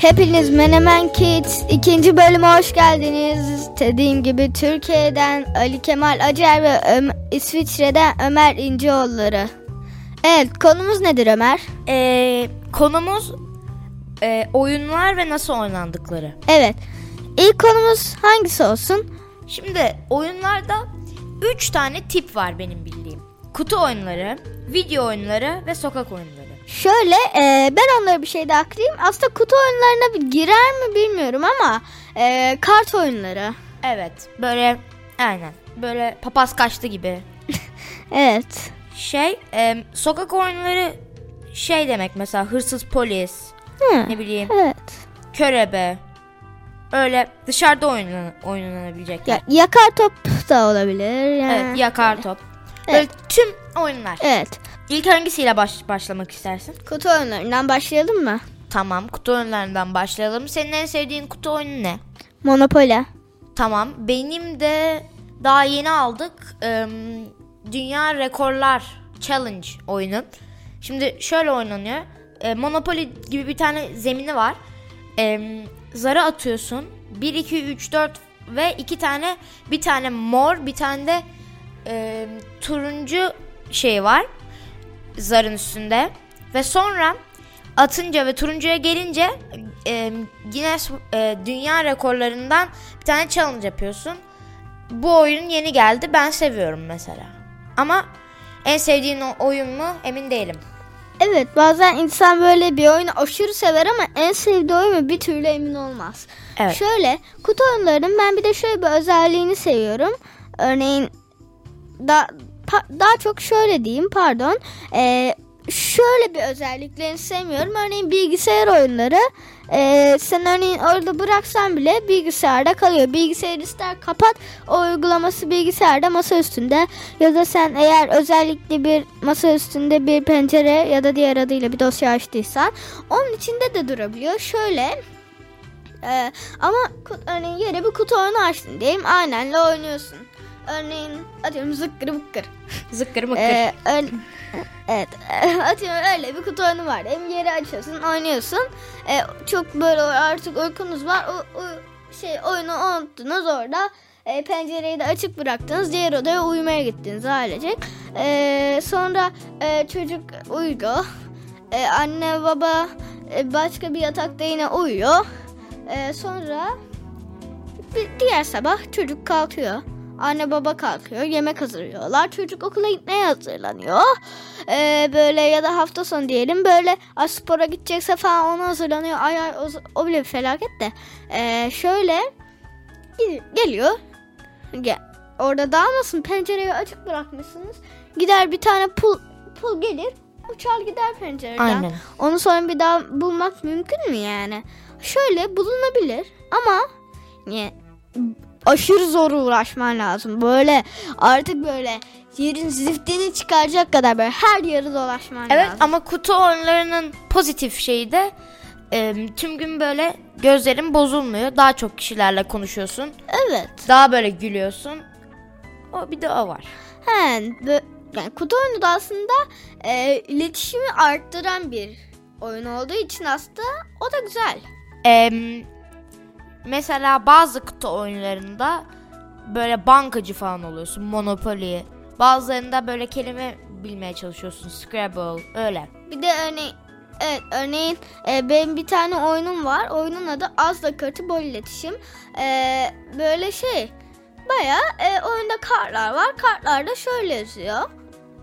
Hepiniz Menemen Kids ikinci bölüme hoş geldiniz. Dediğim gibi Türkiye'den Ali Kemal Acar ve Öm- İsviçre'den Ömer İnceoğulları. Evet konumuz nedir Ömer? Ee, konumuz e, oyunlar ve nasıl oynandıkları. Evet ilk konumuz hangisi olsun? Şimdi oyunlarda 3 tane tip var benim bildiğim. Kutu oyunları, video oyunları ve sokak oyunları. Şöyle e, ben onlara bir şey daha ekleyeyim. Aslında kutu oyunlarına girer mi bilmiyorum ama e, kart oyunları. Evet böyle aynen böyle papaz kaçtı gibi. Evet. Şey e, sokak oyunları şey demek mesela hırsız polis Hı, ne bileyim Evet. körebe öyle dışarıda oynan, oynanabilecek. Ya, yakar top da olabilir. Yani. Evet yakar top. Böyle Evet. tüm oyunlar. Evet. İlk hangisiyle baş, başlamak istersin? Kutu oyunlarından başlayalım mı? Tamam kutu oyunlarından başlayalım. Senin en sevdiğin kutu oyunu ne? Monopoly. Tamam benim de daha yeni aldık. Eee, Dünya Rekorlar Challenge oyunu. Şimdi şöyle oynanıyor. Eee, Monopoly gibi bir tane zemini var. Eee, zarı atıyorsun. 1, 2, 3, 4 ve iki tane bir tane mor bir tane de eee, turuncu şey var. Zarın üstünde. Ve sonra atınca ve turuncuya gelince e, Guinness e, dünya rekorlarından bir tane challenge yapıyorsun. Bu oyun yeni geldi. Ben seviyorum mesela. Ama en sevdiğin oyun mu emin değilim. Evet bazen insan böyle bir oyunu aşırı sever ama en sevdiği oyun mu bir türlü emin olmaz. Evet. Şöyle kutu oyunlarının ben bir de şöyle bir özelliğini seviyorum. Örneğin da, daha çok şöyle diyeyim pardon. Ee, şöyle bir özelliklerini sevmiyorum. Örneğin bilgisayar oyunları ee, sen örneğin orada bıraksan bile bilgisayarda kalıyor. Bilgisayarı ister kapat o uygulaması bilgisayarda masa üstünde ya da sen eğer özellikle bir masa üstünde bir pencere ya da diğer adıyla bir dosya açtıysan onun içinde de durabiliyor. Şöyle ee, ama örneğin yere bir kutu oyunu açtın diyeyim aynenle oynuyorsun. Örneğin atıyorum zıkkır bıkkır. Zıkkır mıkkır. Ee, öyle, evet atıyorum öyle bir kutu oyunu var. Hem yeri açıyorsun oynuyorsun. Ee, çok böyle artık uykunuz var. O, o şey oyunu unuttunuz orada. E, pencereyi de açık bıraktınız. Diğer odaya uyumaya gittiniz ailecek. Ee, sonra e, çocuk uyuyor. Ee, anne baba e, başka bir yatakta yine uyuyor. Ee, sonra bir diğer sabah çocuk kalkıyor. Anne baba kalkıyor. Yemek hazırlıyorlar. Çocuk okula gitmeye hazırlanıyor. Ee, böyle ya da hafta sonu diyelim böyle "Ay, spora gidecekse falan ona hazırlanıyor. Ay ay o, o bile bir felaket de. Ee, şöyle gel- geliyor. Gel. Orada dağılmasın pencereyi açık bırakmışsınız. Gider bir tane pul, pul gelir. Uçar gider pencereden. Aynen. Onu sonra bir daha bulmak mümkün mü yani? Şöyle bulunabilir ama niye aşırı zor uğraşman lazım. Böyle artık böyle yerin ziftini çıkaracak kadar böyle her yeri dolaşman Evet lazım. ama kutu oyunlarının pozitif şeyi de e, tüm gün böyle gözlerin bozulmuyor. Daha çok kişilerle konuşuyorsun. Evet. Daha böyle gülüyorsun. O bir de o var. He, yani kutu oyunu da aslında e, iletişimi arttıran bir oyun olduğu için aslında o da güzel. Em, mesela bazı kutu oyunlarında böyle bankacı falan oluyorsun. Monopoly. Bazılarında böyle kelime bilmeye çalışıyorsun. Scrabble. Öyle. Bir de örneğin Evet örneğin e, benim bir tane oyunum var. Oyunun adı Azla Kartı Bol İletişim. E, böyle şey baya e, oyunda kartlar var. Kartlarda şöyle yazıyor.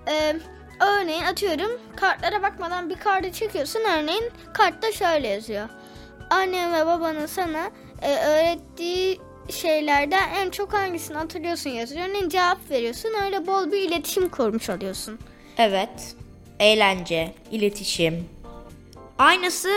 E, örneğin atıyorum kartlara bakmadan bir kartı çekiyorsun. Örneğin kartta şöyle yazıyor. Annem ve babanın sana e, öğrettiği şeylerden en çok hangisini hatırlıyorsun yazıyor. Örneğin cevap veriyorsun. Öyle bol bir iletişim kurmuş oluyorsun. Evet. Eğlence, iletişim. Aynısı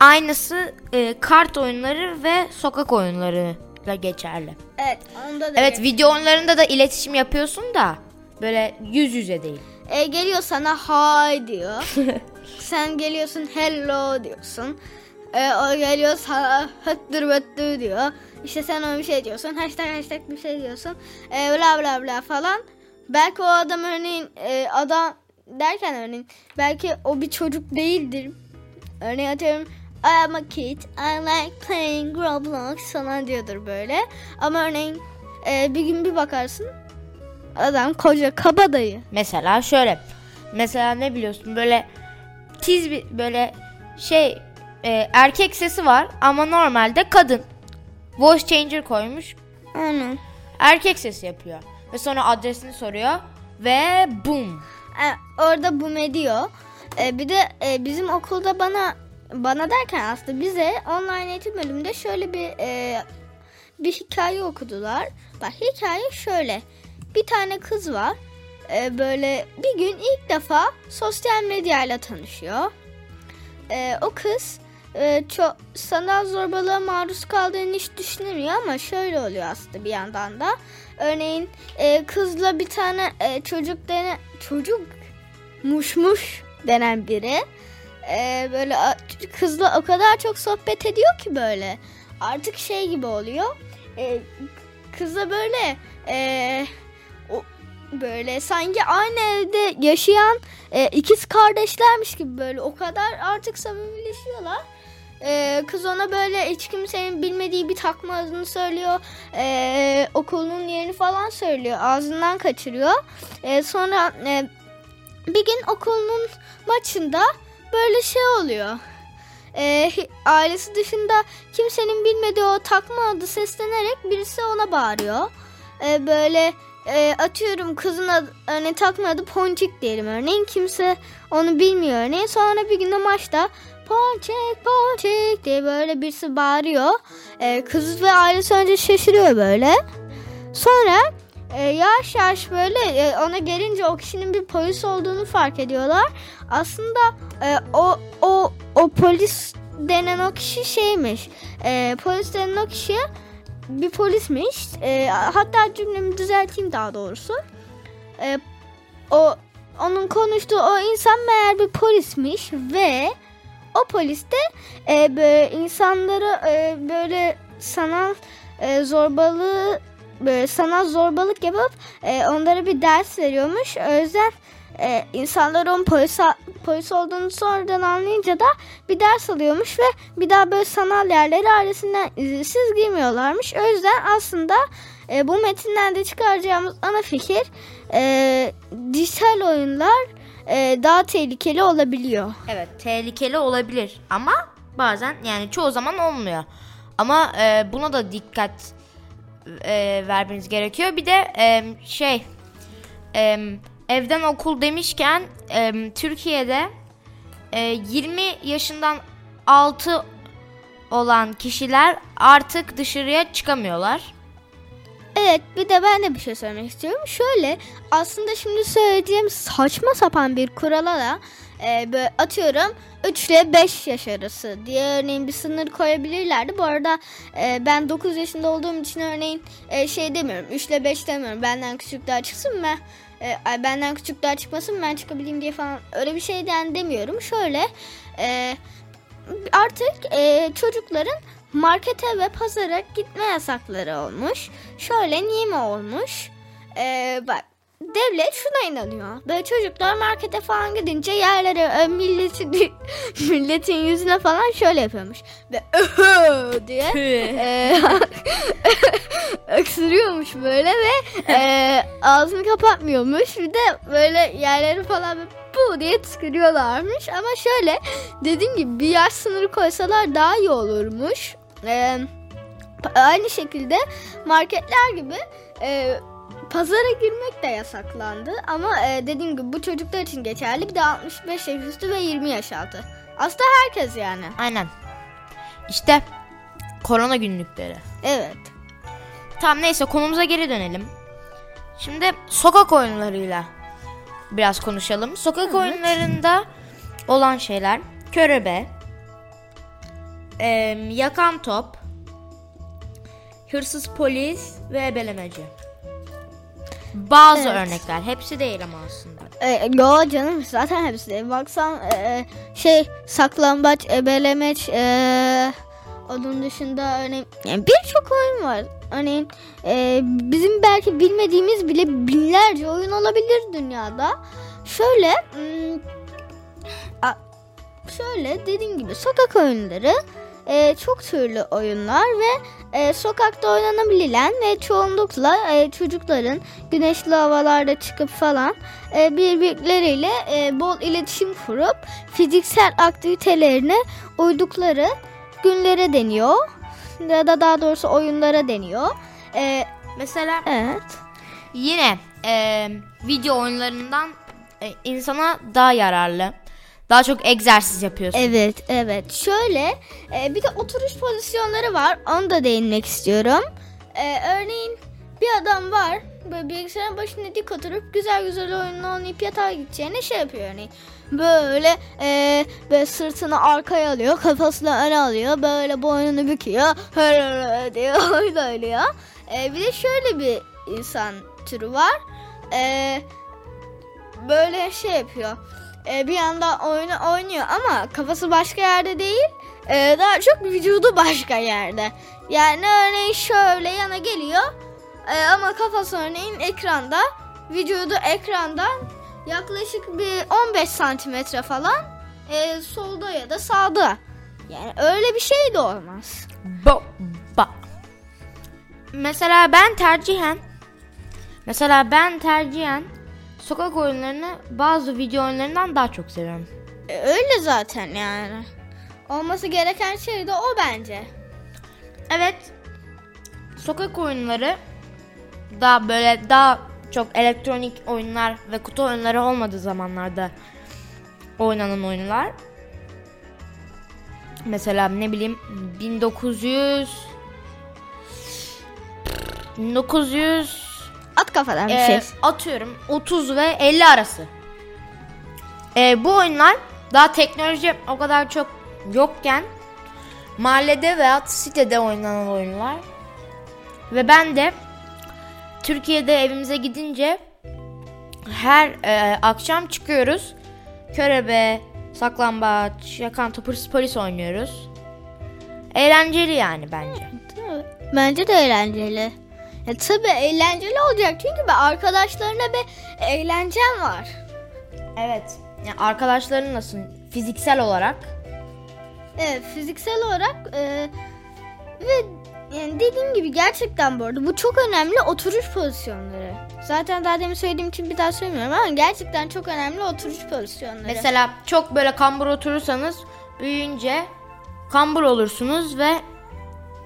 aynısı e, kart oyunları ve sokak oyunları da geçerli. Evet onda da Evet video oyunlarında da iletişim yapıyorsun da böyle yüz yüze değil. E, geliyor sana hi diyor. Sen geliyorsun hello diyorsun. E, o geliyor sana hıttır bıttır diyor. İşte sen ona bir şey diyorsun. Hashtag hashtag bir şey diyorsun. E, bla bla bla falan. Belki o adam örneğin e, adam derken örneğin belki o bir çocuk değildir. Örneğin atıyorum I am a kid, I like playing Roblox falan diyordur böyle. Ama örneğin e, bir gün bir bakarsın adam koca kabadayı. Mesela şöyle. Mesela ne biliyorsun böyle tiz bir böyle şey e, erkek sesi var ama normalde kadın. Voice changer koymuş. Aynen. Erkek sesi yapıyor. Ve sonra adresini soruyor ve boom. E, orada boom ediyor. E, bir de e, bizim okulda bana bana derken aslında bize online eğitim bölümünde şöyle bir e, bir hikaye okudular. Bak hikaye şöyle. Bir tane kız var. E, böyle bir gün ilk defa sosyal medyayla tanışıyor. E, o kız e, çok sanal zorbalığa maruz kaldığını hiç düşünemiyor ama şöyle oluyor aslında bir yandan da. Örneğin e, kızla bir tane e, çocuk dene çocuk muşmuş denen biri e, böyle kızla o kadar çok sohbet ediyor ki böyle artık şey gibi oluyor. E, kızla böyle e, o, böyle sanki aynı evde yaşayan e, ikiz kardeşlermiş gibi böyle o kadar artık samimileşiyorlar. Ee, kız ona böyle hiç kimsenin bilmediği bir takma adını söylüyor. Ee, okulunun yerini falan söylüyor. Ağzından kaçırıyor. Ee, sonra e, bir gün okulunun maçında böyle şey oluyor. Ee, ailesi dışında kimsenin bilmediği o takma adı seslenerek birisi ona bağırıyor. Ee, böyle e, atıyorum kızın adı, örneğin takma adı Ponçik diyelim örneğin. Kimse onu bilmiyor örneğin. Sonra bir gün o maçta Ponçik Ponçik diye böyle birisi bağırıyor. Ee, kız ve ailesi önce şaşırıyor böyle. Sonra e, yavaş yavaş böyle e, ona gelince o kişinin bir polis olduğunu fark ediyorlar. Aslında e, o o o polis denen o kişi şeymiş. E, polis denen o kişi bir polismiş. E, hatta cümlemi düzelteyim daha doğrusu. E, o onun konuştuğu o insan meğer bir polismiş ve o polis de e, böyle insanlara e, böyle sanal e, zorbalığı böyle sanal zorbalık yapıp e, onlara bir ders veriyormuş. O yüzden e, insanlar onun polis, polis olduğunu sonradan anlayınca da bir ders alıyormuş ve bir daha böyle sanal yerleri ailesinden izinsiz girmiyorlarmış. O yüzden aslında e, bu metinden de çıkaracağımız ana fikir e, dijital oyunlar e, daha tehlikeli olabiliyor. Evet tehlikeli olabilir ama bazen yani çoğu zaman olmuyor. Ama e, buna da dikkat e, vermeniz gerekiyor. Bir de e, şey e, evden okul demişken e, Türkiye'de e, 20 yaşından altı olan kişiler artık dışarıya çıkamıyorlar. Evet bir de ben de bir şey söylemek istiyorum. Şöyle aslında şimdi söyleyeceğim saçma sapan bir kurala da e, böyle atıyorum 3 ile 5 yaş arası diye örneğin bir sınır koyabilirlerdi. Bu arada e, ben 9 yaşında olduğum için örneğin e, şey demiyorum 3 ile 5 demiyorum benden küçük daha çıksın mı? E, benden küçük daha çıkmasın ben çıkabileyim diye falan öyle bir şeyden demiyorum. Şöyle e, artık e, çocukların markete ve pazara gitme yasakları olmuş. Şöyle niye mi olmuş? E, bak devlet şuna inanıyor. Böyle çocuklar markete falan gidince yerlere e, milletin milletin yüzüne falan şöyle yapıyormuş. Ve öhö diye e, öksürüyormuş böyle ve e, ağzını kapatmıyormuş. Bir de böyle yerleri falan bu diye tıkırıyorlarmış. Ama şöyle dediğim gibi bir yaş sınırı koysalar daha iyi olurmuş. E, aynı şekilde marketler gibi e, pazara girmek de yasaklandı. Ama e, dediğim gibi bu çocuklar için geçerli. Bir de 65 yaş üstü ve 20 yaş altı. Aslında herkes yani. Aynen. İşte korona günlükleri. Evet. Tamam neyse konumuza geri dönelim. Şimdi sokak oyunlarıyla biraz konuşalım. Sokak Evet. oyunlarında olan şeyler körebe, em, yakan top, hırsız polis ve ebelemeci. Bazı Evet. örnekler. Hepsi değil ama aslında. E, yo canım zaten hepsi değil. Baksan e, şey saklambaç, ebelemeç, e, onun dışında örneğin yani birçok oyun var. Örneğin e, bizim belki bilmediğimiz bile binlerce oyun olabilir dünyada. Şöyle hmm, şöyle dediğim gibi sokak oyunları e, çok türlü oyunlar ve e, sokakta oynanabilen ve çoğunlukla e, çocukların güneşli havalarda çıkıp falan e, birbirleriyle e, bol iletişim kurup fiziksel aktivitelerine uydukları günlere deniyor ya da daha doğrusu oyunlara deniyor. E, Mesela evet. yine e, video oyunlarından e, insana daha yararlı. Daha çok egzersiz yapıyorsun. Evet, evet. Şöyle e, bir de oturuş pozisyonları var. Onu da değinmek istiyorum. E, örneğin bir adam var. Böyle bilgisayarın başında dik oturup güzel güzel oyununu oynayıp yatağa gideceğine şey yapıyor örneğin. Böyle e, böyle sırtını arkaya alıyor, kafasını öne alıyor. Böyle boynunu büküyor. Hır diye oyun oynuyor. E, bir de şöyle bir insan türü var. E, böyle şey yapıyor. E, bir anda oyunu oynuyor ama kafası başka yerde değil. E, daha çok vücudu başka yerde. Yani örneğin şöyle yana geliyor. E, ama kafası örneğin ekranda. Vücudu ekrandan yaklaşık bir 15 santimetre falan e, solda ya da sağda. Yani öyle bir şey de olmaz. Bo ba. Mesela ben tercihen Mesela ben tercihen sokak oyunlarını bazı video oyunlarından daha çok seviyorum. E, öyle zaten yani. Olması gereken şey de o bence. Evet. Sokak oyunları daha böyle daha çok elektronik oyunlar ve kutu oyunları olmadığı zamanlarda oynanan oyunlar. Mesela ne bileyim 1900 1900 At kafadan bir ee, şey. atıyorum 30 ve 50 arası. Ee, bu oyunlar daha teknoloji o kadar çok yokken mahallede veya sitede oynanan oyunlar. Ve ben de Türkiye'de evimize gidince her e, akşam çıkıyoruz. Körebe, saklambaç, yakan topu polis oynuyoruz. Eğlenceli yani bence. Bence de eğlenceli. Ya tabii eğlenceli olacak çünkü ben arkadaşlarına bir eğlencem var. Evet. Yani arkadaşların nasıl fiziksel olarak Evet fiziksel olarak e, ve yani dediğim gibi gerçekten bu arada bu çok önemli oturuş pozisyonları. Zaten daha demin söylediğim için bir daha söylemiyorum ama gerçekten çok önemli oturuş pozisyonları. Mesela çok böyle kambur oturursanız büyüyünce kambur olursunuz ve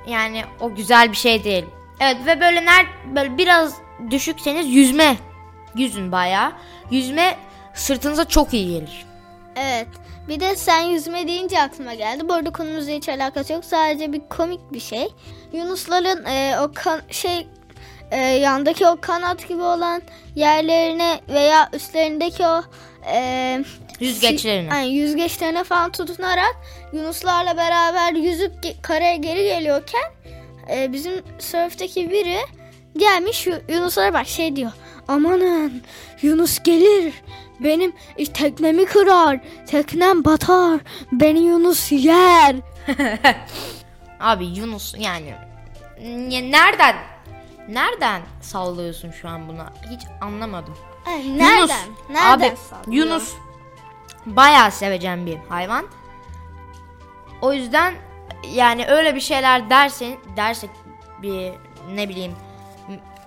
yani o güzel bir şey değil. Evet ve böyle ner böyle biraz düşükseniz yüzme yüzün bayağı. Yüzme sırtınıza çok iyi gelir. Evet. Bir de sen yüzme deyince aklıma geldi. Bu arada konumuzla hiç alakası yok. Sadece bir komik bir şey. Yunusların e, o kan şey e, yandaki o kanat gibi olan yerlerine veya üstlerindeki o e, Yüzgeçlerine. Yani yüzgeçlerine falan tutunarak Yunuslarla beraber yüzüp karaya geri geliyorken e, bizim sörfteki biri gelmiş Yu- Yunuslara bak şey diyor. Amanın Yunus gelir. Benim teknemi kırar. Teknem batar. Beni Yunus yer. Abi Yunus yani ya nereden nereden sallıyorsun şu an buna? Hiç anlamadım. Ay, Yunus, nereden? Nereden abi, sallıyor? Yunus bayağı sevecen bir hayvan. O yüzden yani öyle bir şeyler dersen dersek bir ne bileyim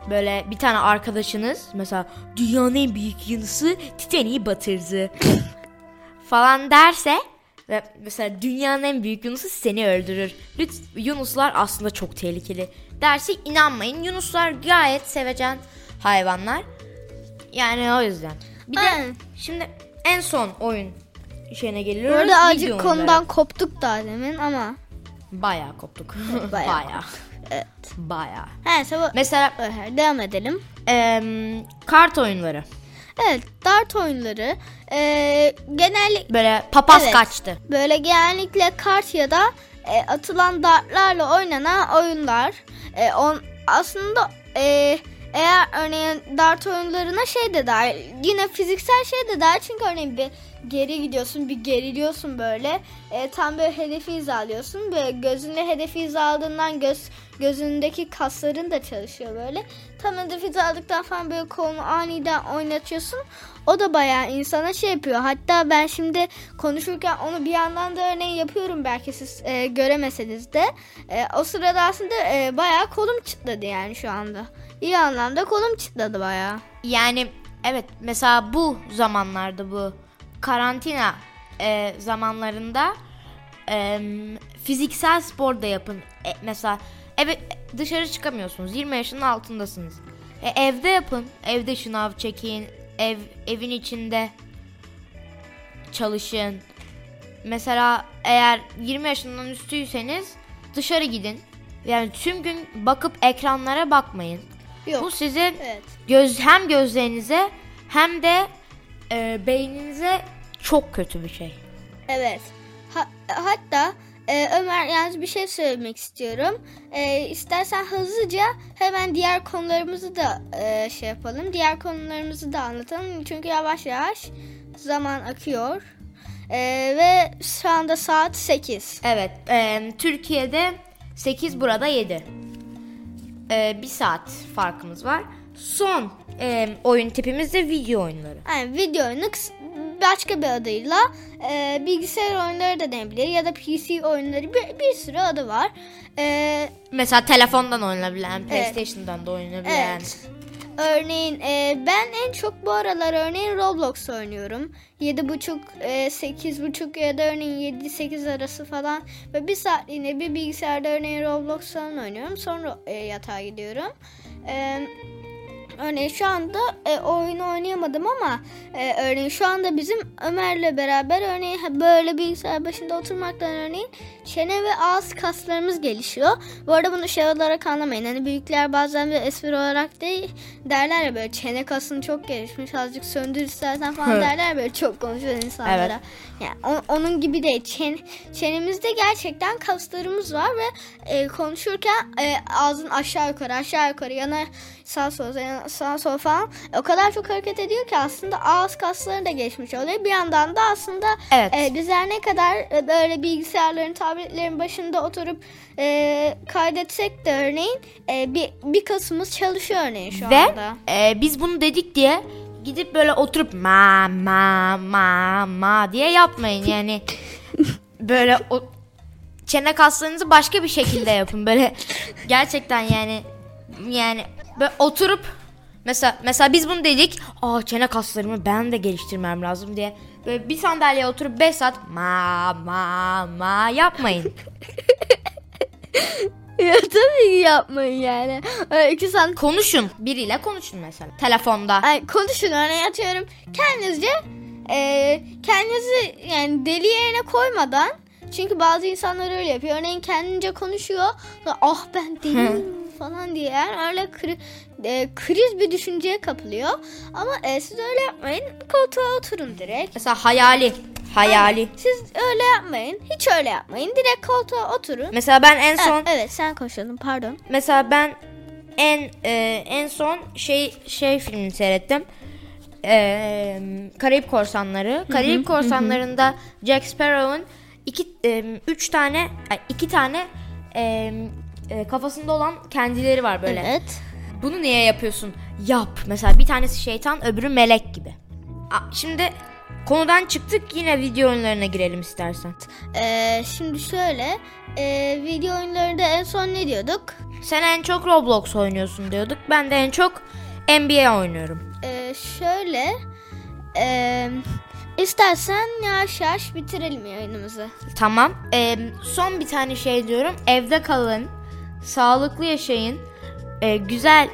böyle bir tane arkadaşınız mesela dünyanın en büyük Yunus'u Titanic'i batırdı falan derse ve mesela dünyanın en büyük Yunus'u seni öldürür. Lütfen Yunuslar aslında çok tehlikeli. Derse inanmayın. Yunuslar gayet sevecen hayvanlar. Yani o yüzden. Bir de Aynen. şimdi en son oyun şeyine geliyoruz. azıcık oyunları. konudan koptuk daha demin ama. Bayağı koptuk. Bayağı Bayağı. Evet. Bayağı. Neyse bu. Mesela devam edelim. em, kart oyunları. Evet dart oyunları e, genellikle Böyle papaz Evet. kaçtı. Böyle genellikle kart ya da e, atılan dartlarla oynanan oyunlar. E, on, aslında e, eğer örneğin dart oyunlarına şey de dahil. Yine fiziksel şey de dahil. Çünkü örneğin bir geri gidiyorsun, bir geriliyorsun böyle. E, tam böyle hedefi hizalıyorsun. Böyle gözünle hedefi hizaladığından göz gözündeki kasların da çalışıyor böyle. Tam hedefi aldıktan falan böyle kolunu aniden oynatıyorsun. O da bayağı insana şey yapıyor. Hatta ben şimdi konuşurken onu bir yandan da örneğin yapıyorum belki siz e, göremeseniz de. E, o sırada aslında e, bayağı kolum çıtladı yani şu anda. İyi anlamda kolum çıtladı bayağı. Yani evet mesela bu zamanlarda bu karantina e, zamanlarında e, fiziksel spor da yapın. E, mesela evet dışarı çıkamıyorsunuz. 20 yaşının altındasınız. E, evde yapın. Evde şınav çekin. Ev evin içinde çalışın. Mesela eğer 20 yaşından üstüyseniz dışarı gidin. Yani tüm gün bakıp ekranlara bakmayın. Yok. Bu sizin Evet. göz hem gözlerinize hem de e, beyninize çok kötü bir şey. Evet. Ha- hatta e, Ömer yalnız bir şey söylemek istiyorum. E, istersen hızlıca hemen diğer konularımızı da e, şey yapalım. Diğer konularımızı da anlatalım. Çünkü yavaş yavaş zaman akıyor. E, ve şu anda saat 8. Evet, e, Türkiye'de 8 burada 7. E, bir saat farkımız var. Son e, oyun tipimiz de video oyunları. Yani video oyunu kıs- başka bir adıyla e, bilgisayar oyunları da denebilir ya da PC oyunları bir, bir sürü adı var. E, Mesela telefondan oynayabilen, PlayStation'dan da oynayabilen. Evet. Örneğin e, ben en çok bu aralar örneğin Roblox oynuyorum. 7.5 e, 8.5 ya da örneğin 7-8 arası falan ve bir saatliğine bir bilgisayarda örneğin Roblox falan oynuyorum. Sonra e, yatağa gidiyorum. E, Örneğin şu anda e, oyunu oynayamadım ama e, örneğin şu anda bizim Ömer'le beraber örneğin böyle bilgisayar başında oturmaktan örneğin çene ve ağız kaslarımız gelişiyor. Bu arada bunu şey olarak anlamayın. Hani büyükler bazen bir espri olarak değil derler ya böyle çene kasın çok gelişmiş azıcık söndür istersen falan derler böyle çok konuşan insanlara. Evet. Yani o- onun gibi değil. Çen, çenemizde gerçekten kaslarımız var ve e, konuşurken e, ağzın aşağı yukarı aşağı yukarı yana sağ sol yana sağ sol falan o kadar çok hareket ediyor ki aslında ağız kasları da geçmiş oluyor. Bir yandan da aslında Evet. e, bizler ne kadar e, böyle bilgisayarların tabletlerin başında oturup e, kaydetsek de örneğin e, bir, bir kasımız çalışıyor örneğin şu Ve anda. e, biz bunu dedik diye gidip böyle oturup ma ma ma ma diye yapmayın yani. böyle o çene kaslarınızı başka bir şekilde yapın. Böyle gerçekten yani yani böyle oturup mesela mesela biz bunu dedik. Aa çene kaslarımı ben de geliştirmem lazım diye. Böyle bir sandalyeye oturup 5 saat ma ma ma yapmayın. ya tabii ki yapmayın yani. Öyle iki saat Konuşun. Biriyle konuşun mesela. Telefonda. Ay, konuşun örneğin atıyorum kendinizce e, kendinizi yani deli yerine koymadan çünkü bazı insanlar öyle yapıyor. Örneğin kendince konuşuyor. Ah ben deliyim falan diye yani öyle kri- e, kriz bir düşünceye kapılıyor. Ama e, siz öyle yapmayın. Koltuğa oturun direkt. Mesela hayali. Hayali. Siz öyle yapmayın. Hiç öyle yapmayın. Direkt koltuğa oturun. Mesela ben en son evet sen konuşalım pardon. mesela ben en e, en son şey şey filmini seyrettim. E, Karayip Korsanları. Karayip Korsanları'nda Jack Sparrow'un iki e, üç tane iki tane e, e, kafasında olan kendileri var böyle. Evet. Bunu niye yapıyorsun? Yap. Mesela bir tanesi şeytan, öbürü melek gibi. A, Şimdi konudan çıktık yine video oyunlarına girelim istersen. Ee, şimdi şöyle e, video oyunlarında en son ne diyorduk? Sen en çok Roblox oynuyorsun diyorduk. Ben de en çok NBA oynuyorum. Ee, şöyle e, istersen yavaş yavaş bitirelim yayınımızı. Tamam. Ee, son bir tane şey diyorum. Evde kalın. Sağlıklı yaşayın. Ee, güzel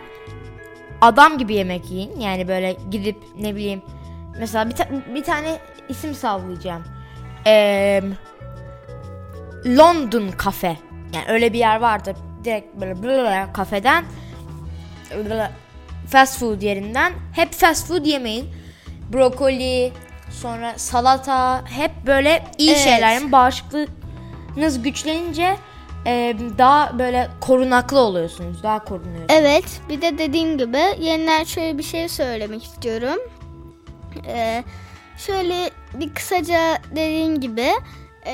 adam gibi yemek yiyin. Yani böyle gidip ne bileyim. Mesela bir, ta- bir tane isim sallayacağım. Ee, London Cafe. Yani öyle bir yer vardı. Direkt böyle böyle kafeden böyle fast food yerinden hep fast food yemeyin. Brokoli, sonra salata hep böyle iyi Evet. şeyler. Yani bağışıklığınız güçlenince e, daha böyle korunaklı oluyorsunuz. Daha korunuyorsunuz. Evet bir de dediğim gibi yeniden şöyle bir şey söylemek istiyorum. Ee, şöyle bir kısaca dediğim gibi e,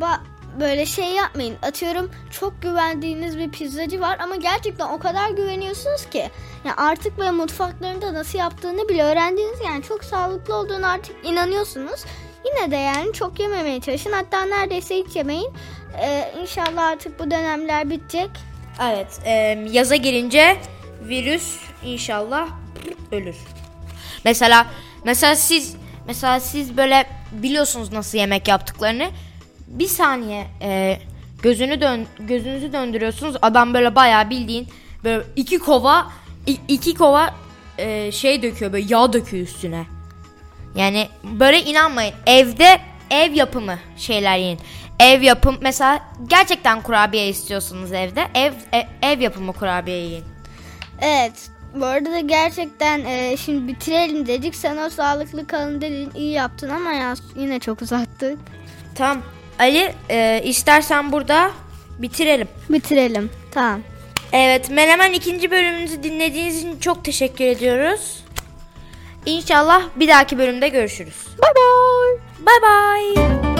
ba- böyle şey yapmayın. Atıyorum çok güvendiğiniz bir pizzacı var ama gerçekten o kadar güveniyorsunuz ki. Yani artık böyle mutfaklarında nasıl yaptığını bile öğrendiğiniz yani çok sağlıklı olduğunu artık inanıyorsunuz. Yine de yani çok yememeye çalışın. Hatta neredeyse hiç yemeyin. Ee, inşallah artık bu dönemler bitecek. Evet, e, yaza girince virüs inşallah ölür. Mesela mesela siz mesela siz böyle biliyorsunuz nasıl yemek yaptıklarını. Bir saniye e, gözünü dön gözünüzü döndürüyorsunuz. Adam böyle bayağı bildiğin böyle iki kova iki kova e, şey döküyor böyle yağ döküyor üstüne. Yani böyle inanmayın. Evde ev yapımı şeyler yiyin. Ev yapım mesela gerçekten kurabiye istiyorsunuz evde. Ev e- ev yapımı kurabiye yiyin. Evet. Bu arada da gerçekten e, şimdi bitirelim dedik. Sen o sağlıklı kalın dedin. iyi yaptın ama ya yine çok uzattık. Tamam. Ali e, istersen burada bitirelim. Bitirelim. Tamam. Evet Menemen ikinci bölümümüzü dinlediğiniz için çok teşekkür ediyoruz. İnşallah bir dahaki bölümde görüşürüz. Bay bay. Bay bay.